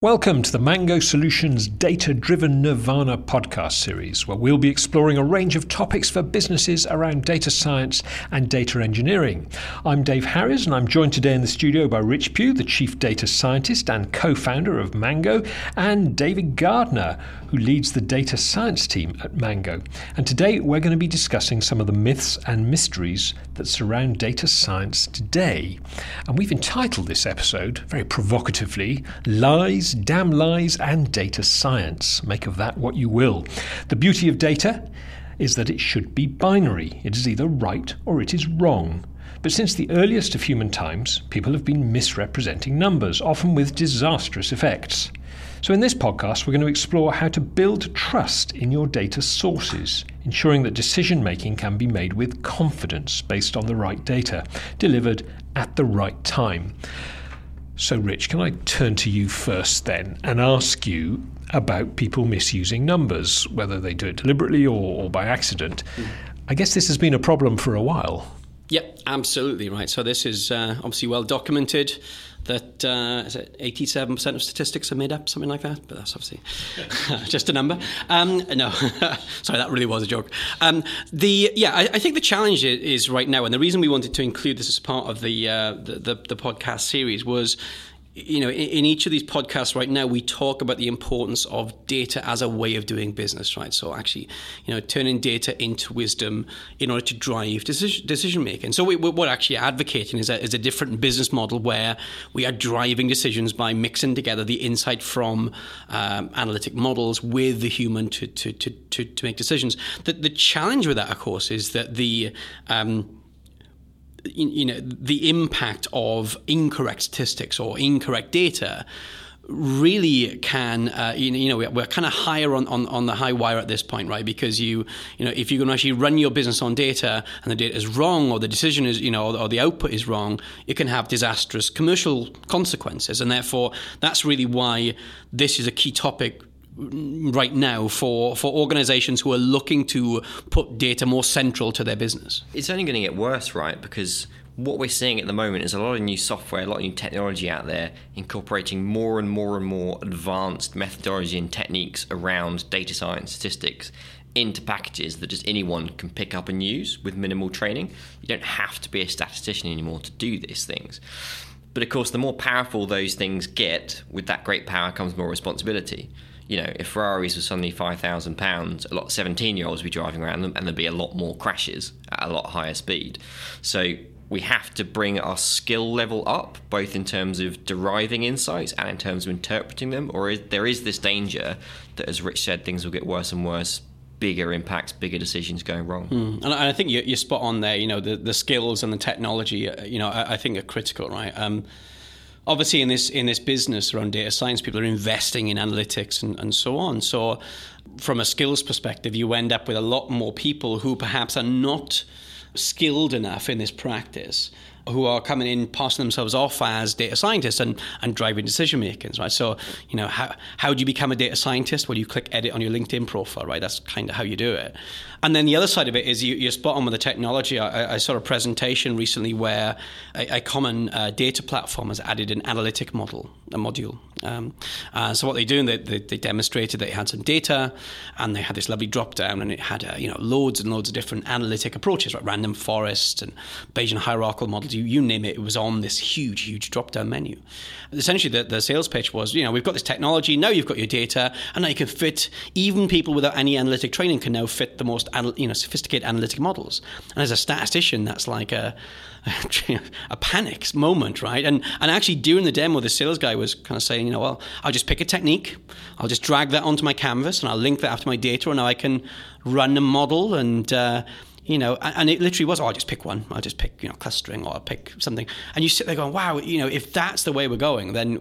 Welcome to the Mango Solutions Data Driven Nirvana podcast series, where we'll be exploring a range of topics for businesses around data science and data engineering. I'm Dave Harris, and I'm joined today in the studio by Rich Pugh, the Chief Data Scientist and co founder of Mango, and David Gardner, who leads the data science team at Mango. And today we're going to be discussing some of the myths and mysteries that surround data science today. And we've entitled this episode, very provocatively, Lies, Damn Lies, and Data Science. Make of that what you will. The beauty of data is that it should be binary. It is either right or it is wrong. But since the earliest of human times, people have been misrepresenting numbers, often with disastrous effects. So, in this podcast, we're going to explore how to build trust in your data sources, ensuring that decision making can be made with confidence based on the right data, delivered at the right time. So, Rich, can I turn to you first then and ask you about people misusing numbers, whether they do it deliberately or, or by accident? I guess this has been a problem for a while. Yep, absolutely right. So this is uh, obviously well documented that uh, it 87% of statistics are made up, something like that. But that's obviously just a number. Um, no, sorry, that really was a joke. Um, the yeah, I, I, think the challenge is, right now, and the reason we wanted to include this as part of the, uh, the, the the podcast series was you know, in, in, each of these podcasts right now, we talk about the importance of data as a way of doing business, right? So actually, you know, turning data into wisdom in order to drive decision, decision making. So we, what actually advocating is a, is a different business model where we are driving decisions by mixing together the insight from um, analytic models with the human to, to, to, to, to make decisions. The, the challenge with that, of course, is that the um, you know the impact of incorrect statistics or incorrect data really can uh, you know we're kind of higher on, on, on the high wire at this point right? Because you you know if you're going to actually run your business on data and the data is wrong or the decision is you know or the output is wrong it can have disastrous commercial consequences. And therefore that's really why this is a key topic right now for, for organizations who are looking to put data more central to their business? It's only going to get worse, right? Because what we're seeing at the moment is a lot of new software, a lot of new technology out there incorporating more and more and more advanced methodology and techniques around data science statistics into packages that just anyone can pick up and use with minimal training. You don't have to be a statistician anymore to do these things. But of course, the more powerful those things get, with that great power comes more responsibility you know, if Ferraris were suddenly five thousand pounds, a lot of seventeen-year-olds would be driving around them, and there'd be a lot more crashes at a lot higher speed. So we have to bring our skill level up, both in terms of deriving insights and in terms of interpreting them. Or is, there is this danger that, as Rich said, things will get worse and worse bigger impacts, bigger decisions going wrong. Mm. And I think you're spot on there. You know, the, the skills and the technology, uh, you know, I, I think are critical, right? Um, obviously in this in this business around data science, people are investing in analytics and, and so on. So from a skills perspective, you end up with a lot more people who perhaps are not skilled enough in this practice who are coming in, passing themselves off as data scientists and, and driving decision makers, right? So, you know, how, how do you become a data scientist? Well, you click edit on your LinkedIn profile, right? That's kind of how you do it. And then the other side of it is you, are spot on with the technology. I, I, saw a presentation recently where a, a common uh, data platform has added an analytic model, a module. Um, uh, so what they do, they, they, they, demonstrated that it had some data, and they had this lovely drop down, and it had uh, you know loads and loads of different analytic approaches, like random forest and Bayesian hierarchical models. You, you name it, it was on this huge, huge drop down menu. Essentially, the, the sales pitch was, you know, we've got this technology, now you've got your data, and now you can fit even people without any analytic training can now fit the most you know sophisticated analytic models. And as a statistician, that's like a a panic moment, right? And and actually during the demo, the sales guy was kind of saying, you know, well, I'll just pick a technique, I'll just drag that onto my canvas, and I'll link that after my data, and now I can run a model and. Uh, you know, and it literally was, oh, I'll just pick one. I'll just pick, you know, clustering or I'll pick something. And you sit there going, wow, you know, if that's the way we're going, then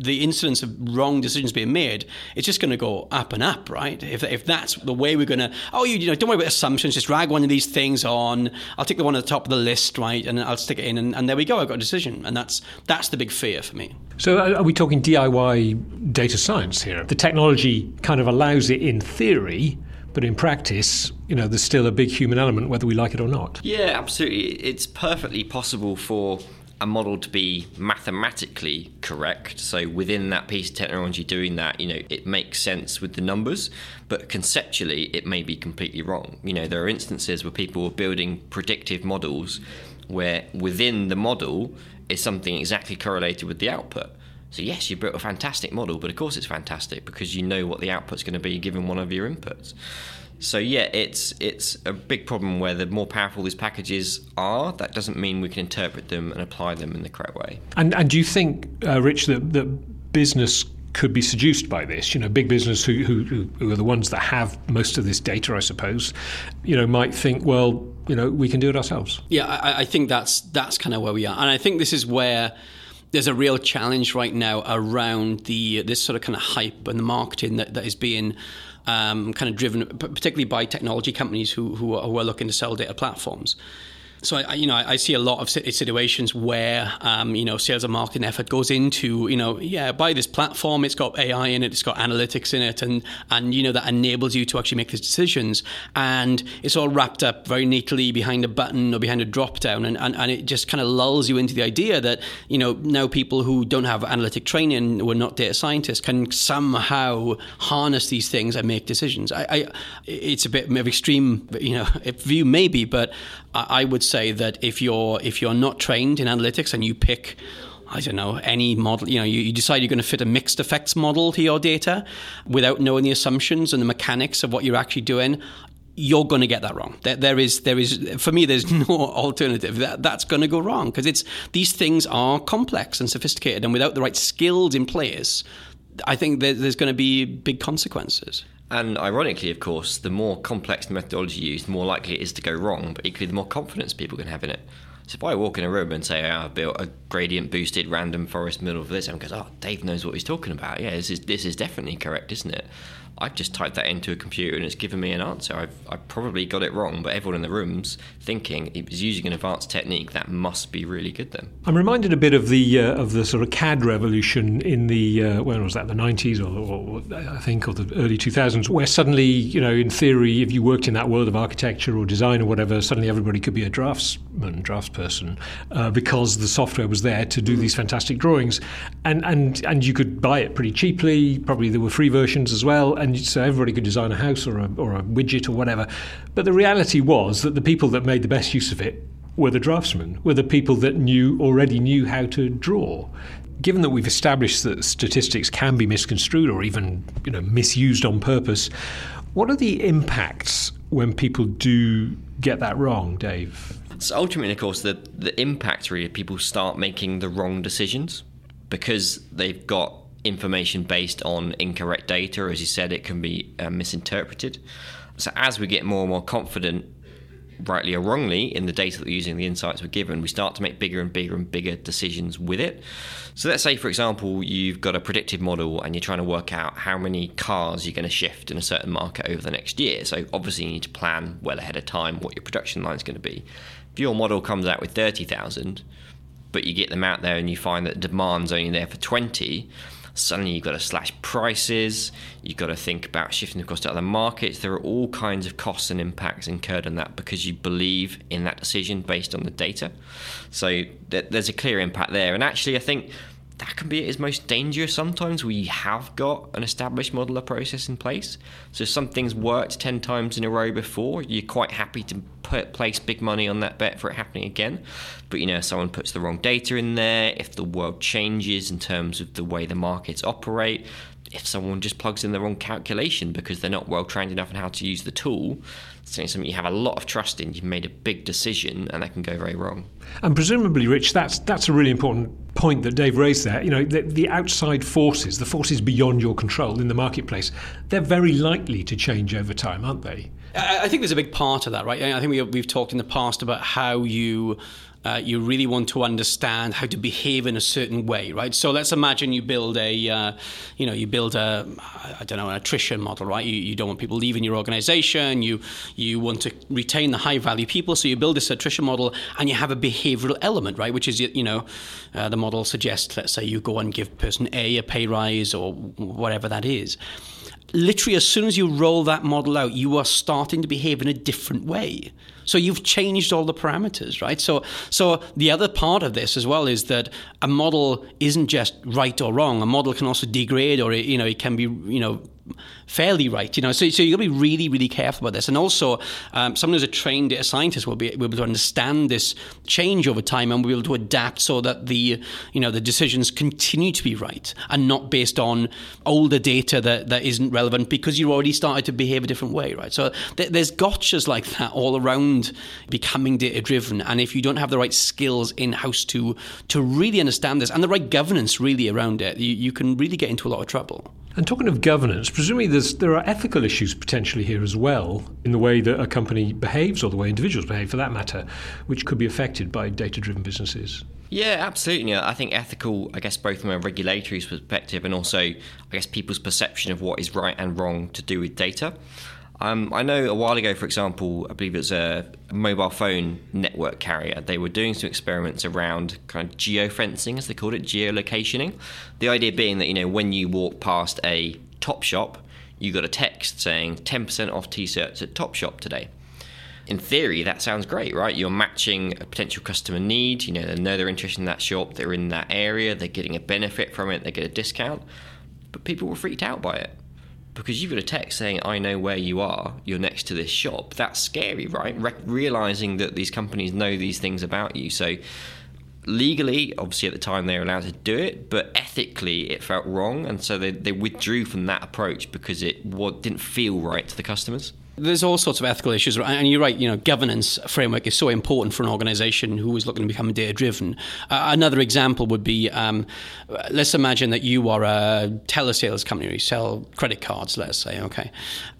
the incidence of wrong decisions being made, it's just going to go up and up, right? If, if that's the way we're going to, oh, you, you know, don't worry about assumptions, just drag one of these things on. I'll take the one at the top of the list, right, and I'll stick it in, and, and there we go. I've got a decision, and that's that's the big fear for me. So, uh, are we talking DIY data science here? The technology kind of allows it in theory. But in practice, you know, there's still a big human element, whether we like it or not. Yeah, absolutely. It's perfectly possible for a model to be mathematically correct. So within that piece of technology doing that, you know, it makes sense with the numbers, but conceptually it may be completely wrong. You know, there are instances where people are building predictive models where within the model is something exactly correlated with the output. So yes, you built a fantastic model, but of course it's fantastic because you know what the output's going to be given one of your inputs. So yeah, it's it's a big problem where the more powerful these packages are, that doesn't mean we can interpret them and apply them in the correct way. And and do you think, uh, Rich, that that business could be seduced by this. You know, big business who, who, who are the ones that have most of this data, I suppose, you know, might think, well, you know, we can do it ourselves. Yeah, I, I think that's that's kind of where we are, and I think this is where there's a real challenge right now around the this sort of kind of hype and the marketing that, that is being um, kind of driven, particularly by technology companies who, who are, who are looking to sell data platforms. So I, you know, I, see a lot of situations where um, you know sales and marketing effort goes into you know yeah buy this platform. It's got AI in it. It's got analytics in it. And and you know that enables you to actually make these decisions. And it's all wrapped up very neatly behind a button or behind a drop down. And, and, and it just kind of lulls you into the idea that you know now people who don't have analytic training who are not data scientists can somehow harness these things and make decisions. I, I it's a bit of extreme you know view maybe but I would say that if you're if you're not trained in analytics and you pick I don't know, any model, you know, you, you, decide you're going to fit a mixed effects model to your data without knowing the assumptions and the mechanics of what you're actually doing, you're going to get that wrong. There, there is, there is, for me, there's no alternative. That, that's going to go wrong because it's, these things are complex and sophisticated and without the right skills in place, I think there's going to be big consequences. And ironically, of course, the more complex the methodology used, the more likely it is to go wrong, but equally, the more confidence people can have in it. So if I walk in a room and say, oh, I've built a gradient boosted random forest middle of this, everyone goes, oh, Dave knows what he's talking about. Yeah, this is, this is definitely correct, isn't it? I've just typed that into a computer and it's given me an answer. I've, I've probably got it wrong, but everyone in the room's thinking it was using an advanced technique that must be really good then. I'm reminded a bit of the uh, of the sort of CAD revolution in the uh, when was that the 90s or, or, I think or the early 2000s, where suddenly you know in theory if you worked in that world of architecture or design or whatever, suddenly everybody could be a draftsman, draftsperson, uh, because the software was there to do these fantastic drawings, and and and you could buy it pretty cheaply. Probably there were free versions as well, and and so everybody could design a house or a, or a widget or whatever. But the reality was that the people that made the best use of it were the draftsmen, were the people that knew already knew how to draw. Given that we've established that statistics can be misconstrued or even you know misused on purpose, what are the impacts when people do get that wrong, Dave? So ultimately, of course, the the impact really people start making the wrong decisions because they've got information based on incorrect data. As you said, it can be uh, misinterpreted. So as we get more and more confident, rightly or wrongly, in the data that we're using, the insights we're given, we start to make bigger and bigger and bigger decisions with it. So let's say, for example, you've got a predictive model and you're trying to work out how many cars you're going to shift in a certain market over the next year. So obviously, you need to plan well ahead of time what your production line is going to be. If your model comes out with 30,000, but you get them out there and you find that demand's only there for 20, suddenly you've got to slash prices, you've got to think about shifting across to other markets. There are all kinds of costs and impacts incurred on that because you believe in that decision based on the data. So there's a clear impact there. And actually, I think that can be its most dangerous sometimes. We have got an established model or process in place. So something's worked 10 times in a row before you're quite happy to put place big money on that bet for it happening again. But you know if someone puts the wrong data in there if the world changes in terms of the way the markets operate if someone just plugs in the wrong calculation because they're not well trained enough in how to use the tool, saying something you have a lot of trust in, you've made a big decision, and that can go very wrong. And presumably, Rich, that's that's a really important point that Dave raised there. You know, the, the outside forces, the forces beyond your control in the marketplace, they're very likely to change over time, aren't they? I think there's a big part of that, right? I think we, we've talked in the past about how you uh, you really want to understand how to behave in a certain way, right? So let's imagine you build a, uh, you know, you build a, I don't know, an attrition model, right? You, you don't want people leaving your organization. You you want to retain the high value people, so you build this attrition model, and you have a behavioral element, right? Which is, you know, uh, the model suggests, let's say, you go and give person A a pay rise or whatever that is literally as soon as you roll that model out, you are starting to behave in a different way. So you've changed all the parameters, right? So so the other part of this as well is that a model isn't just right or wrong. A model can also degrade, or you know, it can be you know fairly right. You know, so, so you've got to be really, really careful about this. And also, um, someone who's a trained data scientist will be, will be able to understand this change over time and will be able to adapt so that the you know the decisions continue to be right and not based on older data that, that isn't relevant because you already started to behave a different way, right? So th- there's gotchas like that all around becoming data driven. And if you don't have the right skills in house to to really understand this and the right governance really around it, you, you can really get into a lot of trouble. And talking of governance, presumably there are ethical issues potentially here as well in the way that a company behaves or the way individuals behave for that matter, which could be affected by data driven businesses. Yeah, absolutely. Uh, I think ethical, I guess, both from a regulatory perspective and also, I guess, people's perception of what is right and wrong to do with data. Um, I know a while ago, for example, I believe it was a mobile phone network carrier. They were doing some experiments around kind of geofencing, as they called it, geolocationing. The idea being that you know when you walk past a Top Shop, you got a text saying 10% off T-shirts at Top Shop today. In theory, that sounds great, right? You're matching a potential customer need. You know, they know they're interested in that shop, they're in that area, they're getting a benefit from it, they get a discount. But people were freaked out by it because you've got a text saying, I know where you are, you're next to this shop. That's scary, right? Re- realizing that these companies know these things about you. So, legally, obviously, at the time they were allowed to do it, but ethically, it felt wrong. And so they, they withdrew from that approach because it didn't feel right to the customers there's all sorts of ethical issues, and you're right. You know, governance framework is so important for an organisation who is looking to become data driven. Uh, another example would be, um, let's imagine that you are a telesales company, you sell credit cards, let's say, okay,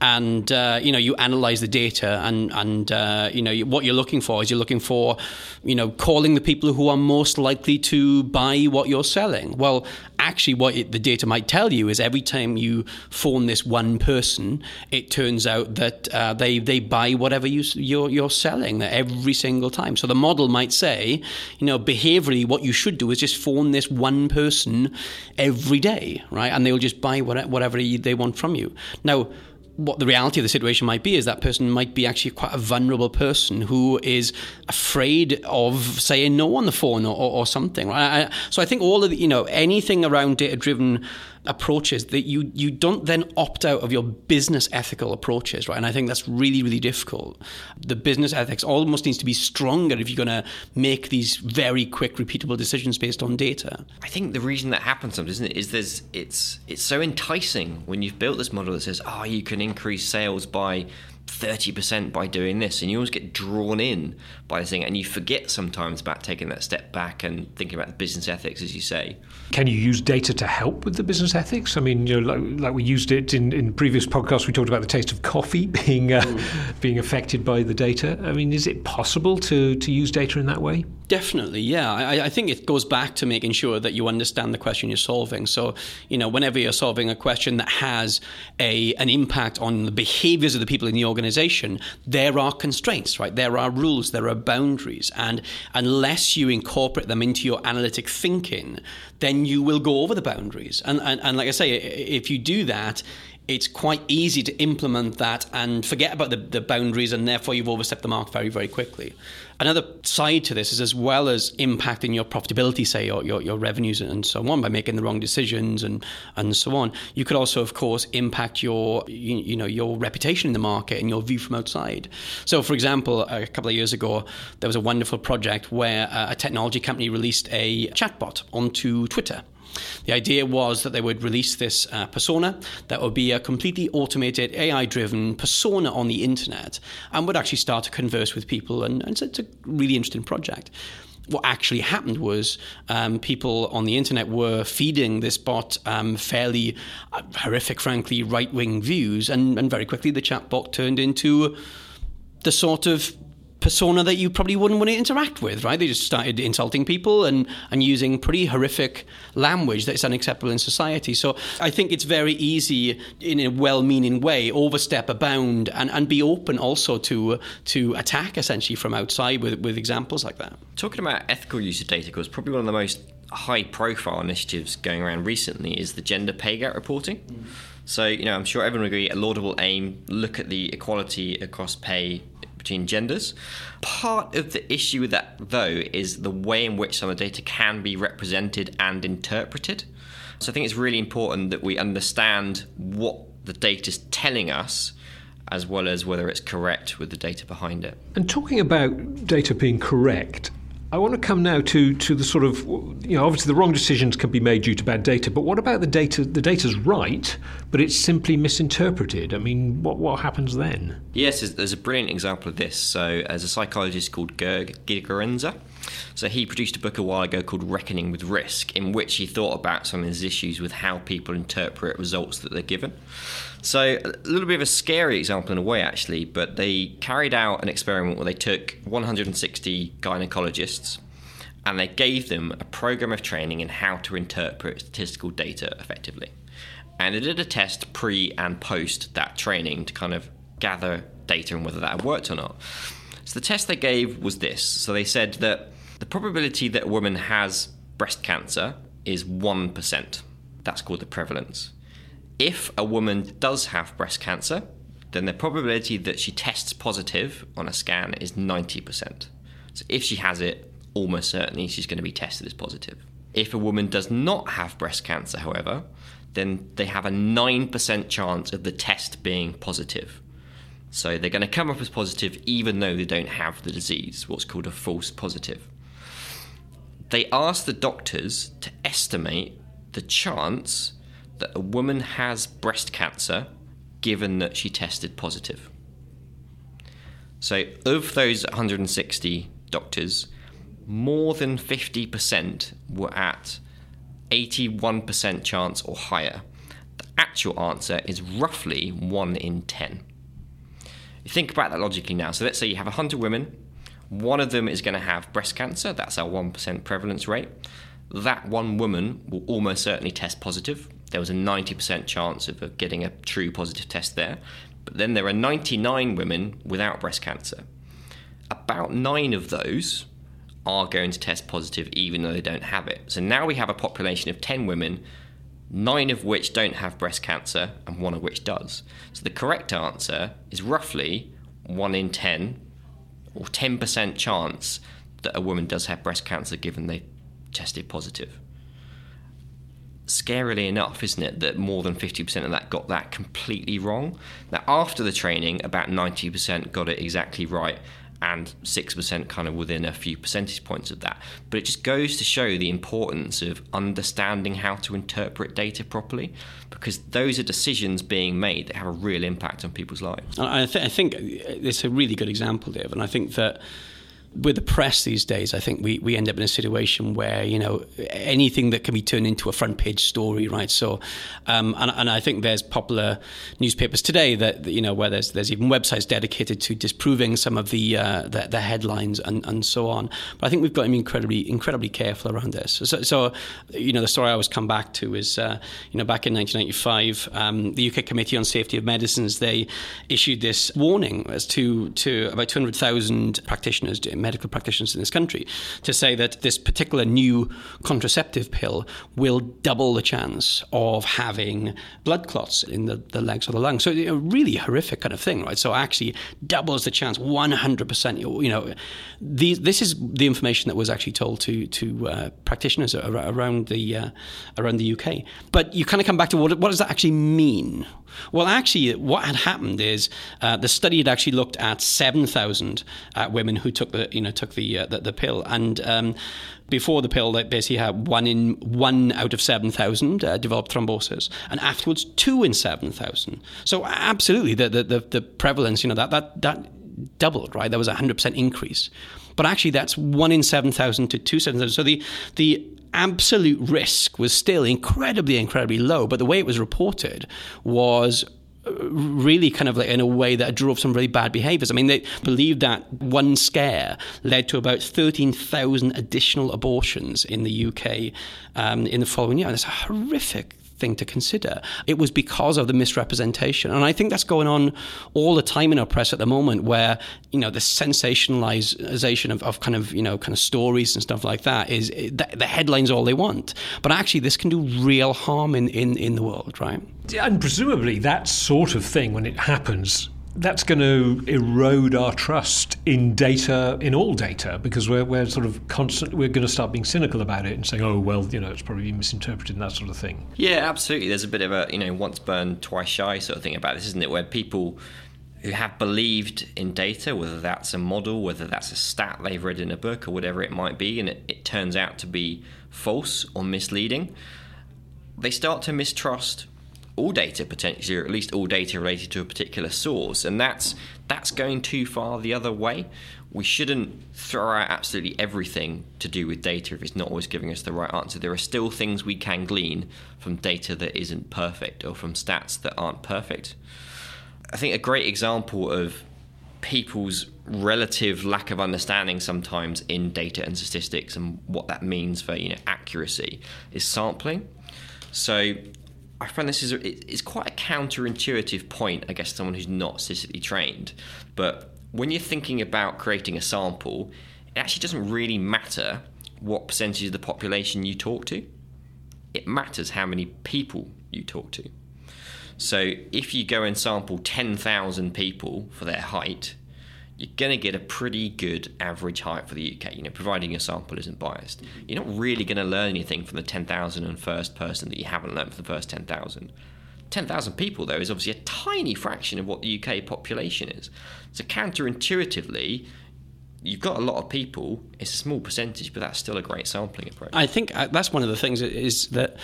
and uh, you know you analyse the data, and and uh, you know what you're looking for is you're looking for, you know, calling the people who are most likely to buy what you're selling. Well, actually, what it, the data might tell you is every time you phone this one person, it turns out that uh, they they buy whatever you you're, you're selling every single time. So the model might say, you know, behaviorally, what you should do is just phone this one person every day, right? And they'll just buy whatever they want from you. Now what the reality of the situation might be is that person might be actually quite a vulnerable person who is afraid of saying no on the phone or, or, or something. Right? I, so I think all of the, you know anything around data driven approaches that you you don't then opt out of your business ethical approaches, right? And I think that's really really difficult. The business ethics almost needs to be stronger if you're going to make these very quick, repeatable decisions based on data. I think the reason that happens sometimes, isn't it, is there's it's it's so enticing when you've built this model that says, oh, you can increase sales by 30% by doing this and you always get drawn in by this thing and you forget sometimes about taking that step back and thinking about the business ethics as you say can you use data to help with the business ethics i mean you know like, like we used it in, in previous podcasts we talked about the taste of coffee being uh, mm. being affected by the data i mean is it possible to to use data in that way Definitely, yeah. I, I, think it goes back to making sure that you understand the question you're solving. So, you know, whenever you're solving a question that has a an impact on the behaviors of the people in the organization, there are constraints, right? There are rules, there are boundaries, and unless you incorporate them into your analytic thinking, then you will go over the boundaries. And and, and like I say, if you do that, it's quite easy to implement that and forget about the, the boundaries, and therefore you've overstepped the mark very, very quickly. Another side to this is as well as impacting your profitability, say, your, your, your revenues and so on, by making the wrong decisions and, and so on, you could also, of course, impact your, you, you know, your reputation in the market and your view from outside. So, for example, a couple of years ago, there was a wonderful project where a technology company released a chatbot onto Twitter. The idea was that they would release this uh, persona that would be a completely automated, AI driven persona on the internet and would actually start to converse with people. And, and so it's a really interesting project what actually happened was um, people on the internet were feeding this bot um, fairly uh, horrific, frankly, right wing views, and, and very quickly the chatbot turned into the sort of persona that you probably wouldn't want to interact with, right? They just started insulting people and, and using pretty horrific language that's unacceptable in society. So I think it's very easy, in a well meaning way, overstep a bound and, and be open also to to attack essentially from outside with, with examples like that. Talking about ethical use of data, because probably one of the most high profile initiatives going around recently is the gender pay gap reporting. Mm. So, you know, I'm sure everyone would agree a laudable aim, look at the equality across pay between genders. Part of the issue with that, though, is the way in which some of the data can be represented and interpreted. So I think it's really important that we understand what the data is telling us as well as whether it's correct with the data behind it. And talking about data being correct, I want to come now to, to the sort of, you know, obviously the wrong decisions can be made due to bad data, but what about the data? The data's right, but it's simply misinterpreted. I mean, what, what happens then? Yes, there's a brilliant example of this. So, as a psychologist called Georg Gigerenzer, so he produced a book a while ago called Reckoning with Risk, in which he thought about some of his issues with how people interpret results that they're given. So, a little bit of a scary example in a way, actually, but they carried out an experiment where they took 160 gynecologists and they gave them a program of training in how to interpret statistical data effectively. And they did a test pre and post that training to kind of gather data and whether that had worked or not. So the test they gave was this. So they said that the probability that a woman has breast cancer is 1%. That's called the prevalence. If a woman does have breast cancer, then the probability that she tests positive on a scan is 90%. So if she has it, almost certainly she's going to be tested as positive. If a woman does not have breast cancer, however, then they have a 9% chance of the test being positive. So they're going to come up as positive even though they don't have the disease, what's called a false positive. They asked the doctors to estimate the chance that a woman has breast cancer given that she tested positive. So, of those 160 doctors, more than 50% were at 81% chance or higher. The actual answer is roughly 1 in 10. Think about that logically now. So, let's say you have 100 women, one of them is going to have breast cancer, that's our 1% prevalence rate. That one woman will almost certainly test positive there was a 90% chance of getting a true positive test there. But then there are 99 women without breast cancer. About nine of those are going to test positive even though they don't have it. So now we have a population of 10 women, nine of which don't have breast cancer and one of which does. So the correct answer is roughly 1 in 10 or 10% chance that a woman does have breast cancer given they tested positive scarily enough, isn't it, that more than 50% of that got that completely wrong? Now, after the training, about 90% got it exactly right, and 6% kind of within a few percentage points of that. But it just goes to show the importance of understanding how to interpret data properly, because those are decisions being made that have a real impact on people's lives. I, th- I think uh, it's a really good example, Dave, and I think that with the press these days, I think we, we end up in a situation where you know anything that can be turned into a front page story, right? So, um, and, and I think there's popular newspapers today that you know where there's there's even websites dedicated to disproving some of the uh, the, the, headlines and, and so on. But I think we've got to be incredibly incredibly careful around this. So, so you know the story I always come back to is uh, you know back in 1995, um, the UK Committee on Safety of Medicines they issued this warning as to to about 200,000 practitioners medical practitioners in this country to say that this particular new contraceptive pill will double the chance of having blood clots in the, the legs or the lungs. So a really horrific kind of thing, right? So actually doubles the chance, 100%. You know, these, this is the information that was actually told to to uh, practitioners around the uh, around the UK. But you kind of come back to what, what does that actually mean? Well, actually, what had happened is uh, the study had actually looked at 7,000 uh, women who took the, you know, took the, uh, the, the, pill. And um, before the pill, they basically had one in one out of 7,000 uh, developed thrombosis, and afterwards, two in 7,000. So, absolutely, the, the, the, the prevalence, you know, that, that, that doubled, right? There was a 100% increase. But actually, that's one in 7,000 to two 7,000. So the, the absolute risk was still incredibly, incredibly low. But the way it was reported was uh, really kind of like in a way that drove some really bad behaviors. I mean, they believed that one scare led to about 13,000 additional abortions in the UK um, in the following year. And it's a horrific thing to consider. It was because of the misrepresentation. And I think that's going on all the time in our press at the moment where, you know, the sensationalization of, of kind of, you know, kind of stories and stuff like that is the, the headlines all they want. But actually, this can do real harm in, in, in the world, right? And presumably, that sort of thing, when it happens, that's going to erode our trust in data, in all data, because we're, we're sort of constant, we're going to start being cynical about it and saying, oh, well, you know, it's probably misinterpreted and that sort of thing. Yeah, absolutely. There's a bit of a, you know, once burned, twice shy sort of thing about this, isn't it? Where people who have believed in data, whether that's a model, whether that's a stat they've read in a book or whatever it might be, and it, it turns out to be false or misleading, they start to mistrust all data potentially, or at least all data related to a particular source, and that's that's going too far the other way. We shouldn't throw out absolutely everything to do with data if it's not always giving us the right answer. There are still things we can glean from data that isn't perfect or from stats that aren't perfect. I think a great example of people's relative lack of understanding sometimes in data and statistics and what that means for you know accuracy is sampling. So I find this is a, it's quite a counterintuitive point, I guess, someone who's not statistically trained. But when you're thinking about creating a sample, it actually doesn't really matter what percentage of the population you talk to. It matters how many people you talk to. So if you go and sample 10,000 people for their height, you're going to get a pretty good average height for the UK, you know, providing your sample isn't biased. You're not really going to learn anything from the 10,000 and first person that you haven't learned for the first 10,000. 10,000 people, though, is obviously a tiny fraction of what the UK population is. So, counterintuitively, you've got a lot of people, it's a small percentage, but that's still a great sampling approach. I think uh, that's one of the things is that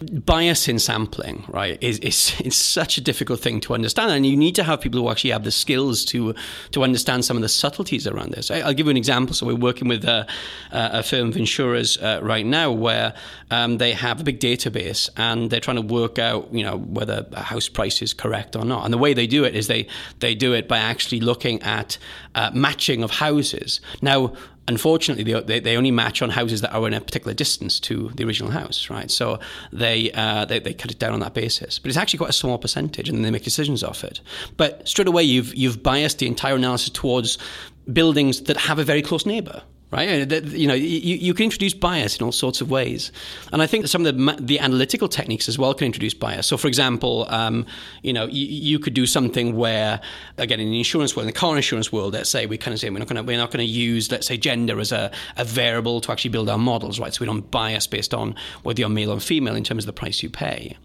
bias in sampling, right, is, is, is such a difficult thing to understand. And you need to have people who actually have the skills to to understand some of the subtleties around this. I, will give you an example. So we're working with a, a firm of insurers uh, right now where um, they have a big database and they're trying to work out, you know, whether a house price is correct or not. And the way they do it is they, they do it by actually looking at uh, matching of houses. Now, unfortunately, they, they only match on houses that are in a particular distance to the original house, right? So they, uh, they, they cut it down on that basis. But it's actually quite a small percentage, and they make decisions off it. But straight away, you've you've biased the entire analysis towards buildings that have a very close neighbour, right? You know, you, you can introduce bias in all sorts of ways, and I think some of the the analytical techniques as well can introduce bias. So, for example, um, you know, you, you, could do something where, again, in the insurance world, in the car insurance world, let's say we kind of say we're not going to we're not going to use, let's say, gender as a, a variable to actually build our models, right? So we don't bias based on whether you're male or female in terms of the price you pay.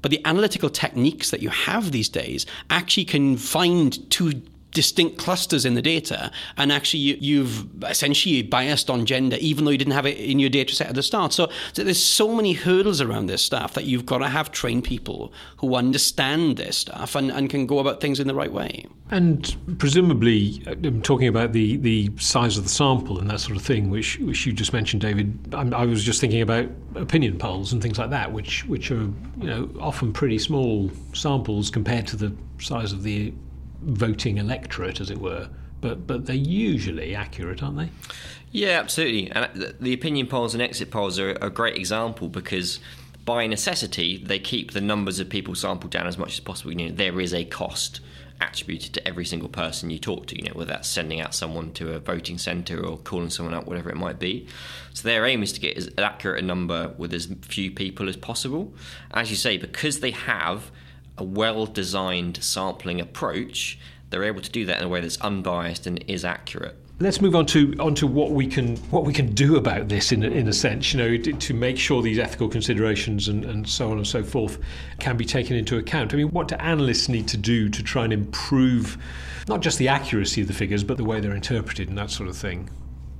But the analytical techniques that you have these days actually can find two distinct clusters in the data, and actually you, have essentially biased on gender, even though you didn't have it in your data set at the start. So, so, there's so many hurdles around this stuff that you've got to have trained people who understand this stuff and, and can go about things in the right way. And presumably, uh, I'm talking about the, the size of the sample and that sort of thing, which which you just mentioned, David. I'm, i was just thinking about opinion polls and things like that, which which are you know often pretty small samples compared to the size of the voting electorate, as it were. But but they're usually accurate, aren't they? Yeah, absolutely. And the opinion polls and exit polls are a great example because by necessity they keep the numbers of people sampled down as much as possible. You know, there is a cost attributed to every single person you talk to, you know, whether that's sending out someone to a voting centre or calling someone up, whatever it might be. So their aim is to get as accurate a number with as few people as possible. As you say, because they have a well designed sampling approach, they're able to do that in a way that's unbiased and is accurate. Let's move on to onto what we can what we can do about this in a, in a sense, you know, to, to make sure these ethical considerations and, and so on and so forth can be taken into account. I mean, what do analysts need to do to try and improve not just the accuracy of the figures, but the way they're interpreted and that sort of thing?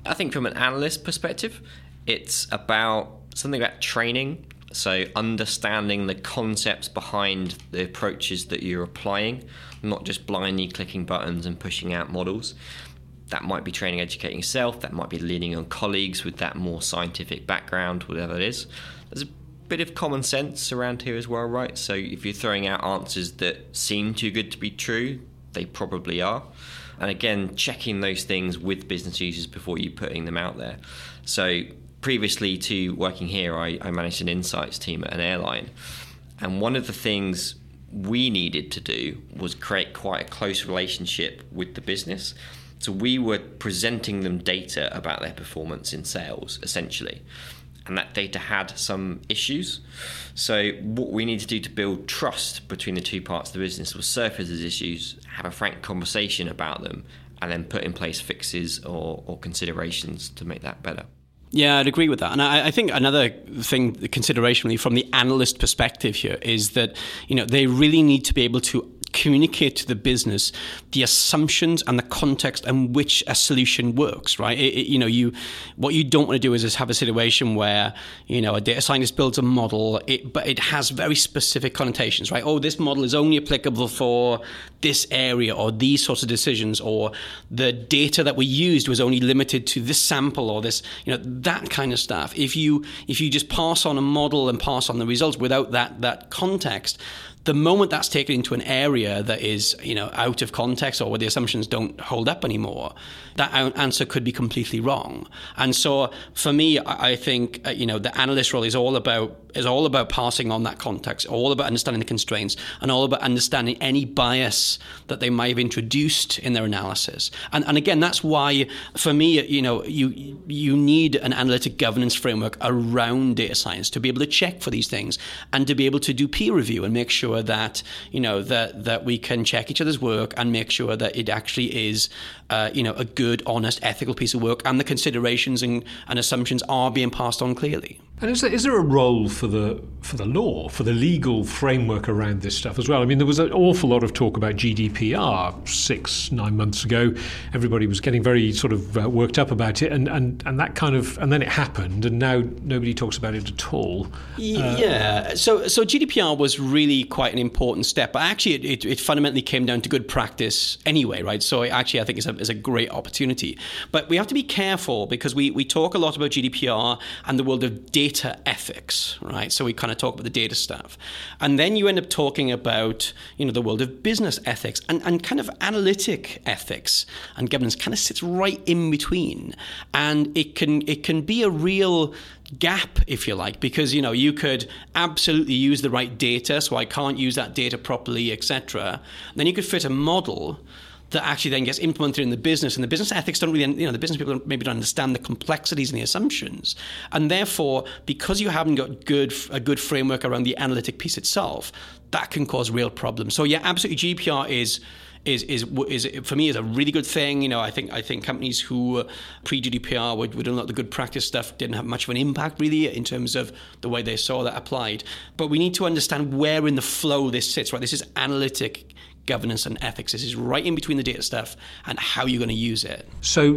I think from an analyst perspective, it's about something about training so, understanding the concepts behind the approaches that you're applying, not just blindly clicking buttons and pushing out models. That might be training, educating yourself, that might be leaning on colleagues with that more scientific background, whatever it is. There's a bit of common sense around here as well, right? So, if you're throwing out answers that seem too good to be true, they probably are. And again, checking those things with business users before you putting them out there. So, previously to working here, I, I, managed an insights team at an airline. And one of the things we needed to do was create quite a close relationship with the business. So we were presenting them data about their performance in sales, essentially. And that data had some issues. So, what we need to do to build trust between the two parts of the business was surface these issues, have a frank conversation about them, and then put in place fixes or, or considerations to make that better. Yeah, I'd agree with that. And I, I, think another thing, the consideration from the analyst perspective here is that, you know, they really need to be able to communicate to the business the assumptions and the context in which a solution works, right? It, it, you know, you what you don't want to do is just have a situation where you know a data scientist builds a model, it, but it has very specific connotations, right? Oh, this model is only applicable for this area or these sorts of decisions, or the data that we used was only limited to this sample or this, you know, that kind of stuff. If you if you just pass on a model and pass on the results without that that context, the moment that's taken into an area that is, you know, out of context or where the assumptions don't hold up anymore, that answer could be completely wrong. And so, for me, I think uh, you know the analyst role is all about is all about passing on that context, all about understanding the constraints, and all about understanding any bias that they might have introduced in their analysis. And, and again, that's why, for me, you know, you you need an analytic governance framework around data science to be able to check for these things and to be able to do peer review and make sure that you know that that we can check each other's work and make sure that it actually is, uh, you know, a good, honest, ethical piece of work, and the considerations and, and assumptions are being passed on clearly. And is there, is there a role for the for the law, for the legal framework around this stuff as well? I mean, there was an awful lot of talk about GDPR six, nine months ago. Everybody was getting very sort of uh, worked up about it, and, and, and that kind of and then it happened, and now nobody talks about it at all. Uh, yeah. So so GDPR was really quite an important step, but actually it, it, it, fundamentally came down to good practice anyway, right? So actually, I think it's a, it's a great opportunity, but we have to be careful because we we talk a lot about GDPR and the world of data ethics, right? So we kind of talk about the data stuff. And then you end up talking about, you know, the world of business ethics and, and kind of analytic ethics and governance kind of sits right in between. And it can it can be a real gap, if you like, because you know you could absolutely use the right data, so I can't use that data properly, etc. Then you could fit a model that actually then gets implemented in the business. And the business ethics don't really, you know, the business people maybe don't understand the complexities and the assumptions. And therefore, because you haven't got good a good framework around the analytic piece itself, that can cause real problems. So yeah, absolutely, GDPR is is is is for me is a really good thing. You know, I think I think companies who pre GDPR were, were doing a lot of the good practice stuff didn't have much of an impact really in terms of the way they saw that applied. But we need to understand where in the flow this sits. Right, this is analytic governance and ethics. This is right in between the data stuff and how you're going to use it. So,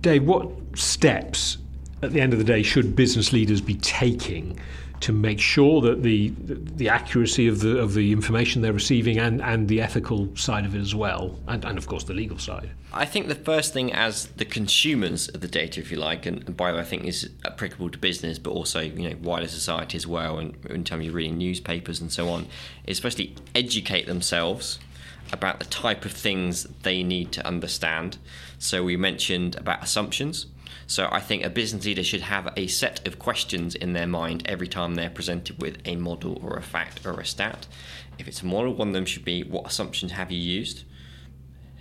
Dave, what steps at the end of the day should business leaders be taking to make sure that the the accuracy of the of the information they're receiving and, and the ethical side of it as well, and, and of course the legal side. I think the first thing as the consumers of the data, if you like, and, and by the way, I think is applicable to business, but also you know wider society as well, and in terms of reading newspapers and so on, is especially educate themselves about the type of things they need to understand. So we mentioned about assumptions. So I think a business leader should have a set of questions in their mind every time they're presented with a model or a fact or a stat. If it's a model, one of them should be what assumptions have you used?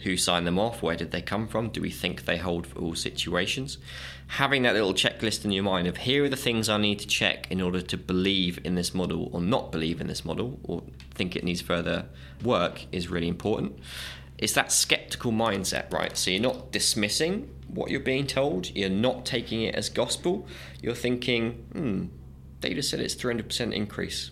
Who signed them off? Where did they come from? Do we think they hold for all situations? Having that little checklist in your mind of here are the things I need to check in order to believe in this model or not believe in this model or think it needs further work is really important. It's that skeptical mindset, right? So you're not dismissing what you're being told, you're not taking it as gospel. You're thinking, hmm, data said it's 300% increase.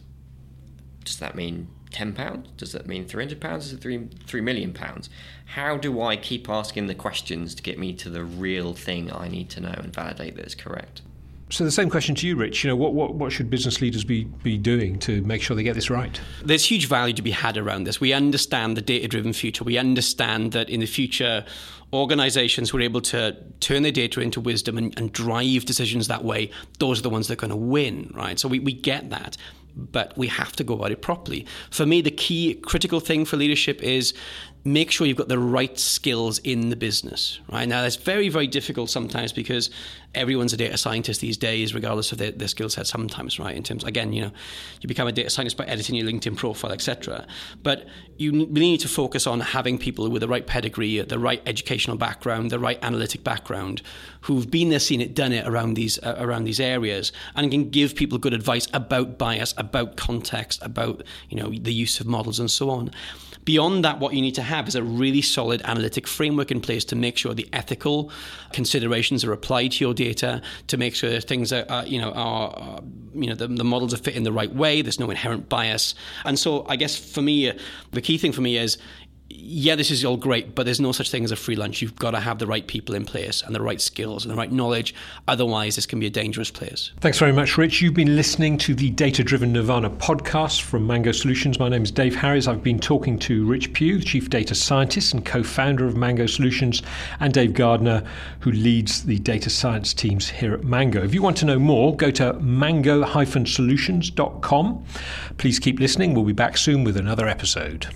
Does that mean ten pounds? Does that mean three hundred pounds? Is it three three million pounds? How do I keep asking the questions to get me to the real thing I need to know and validate that it's correct? So the same question to you, Rich. You know, what, what, what should business leaders be, be doing to make sure they get this right? There's huge value to be had around this. We understand the data-driven future. We understand that in the future, organizations who are able to turn their data into wisdom and, and drive decisions that way, those are the ones that are going to win, right? So we, we get that but we have to go about it properly. For me, the key critical thing for leadership is make sure you've got the right skills in the business, right? Now, that's very, very difficult sometimes because everyone's a data scientist these days, regardless of their, their skill set sometimes, right? In terms, again, you know, you become a data scientist by editing your LinkedIn profile, etc. But you really need to focus on having people with the right pedigree, the right educational background, the right analytic background, who've been there, seen it, done it around these uh, around these areas, and can give people good advice about bias, about context, about you know the use of models and so on. Beyond that, what you need to have is a really solid analytic framework in place to make sure the ethical considerations are applied to your data, to make sure that things are, are you know, are, you know, the, the, models are fit in the right way. There's no inherent bias. And so, I guess for me, the key thing for me is yeah, this is all great, but there's no such thing as a free lunch. You've got to have the right people in place and the right skills and the right knowledge. Otherwise, this can be a dangerous place. Thanks very much, Rich. You've been listening to the Data Driven Nirvana podcast from Mango Solutions. My name is Dave Harris. I've been talking to Rich Pugh, the Chief Data Scientist and co founder of Mango Solutions, and Dave Gardner, who leads the data science teams here at Mango. If you want to know more, go to mango solutions.com. Please keep listening. We'll be back soon with another episode.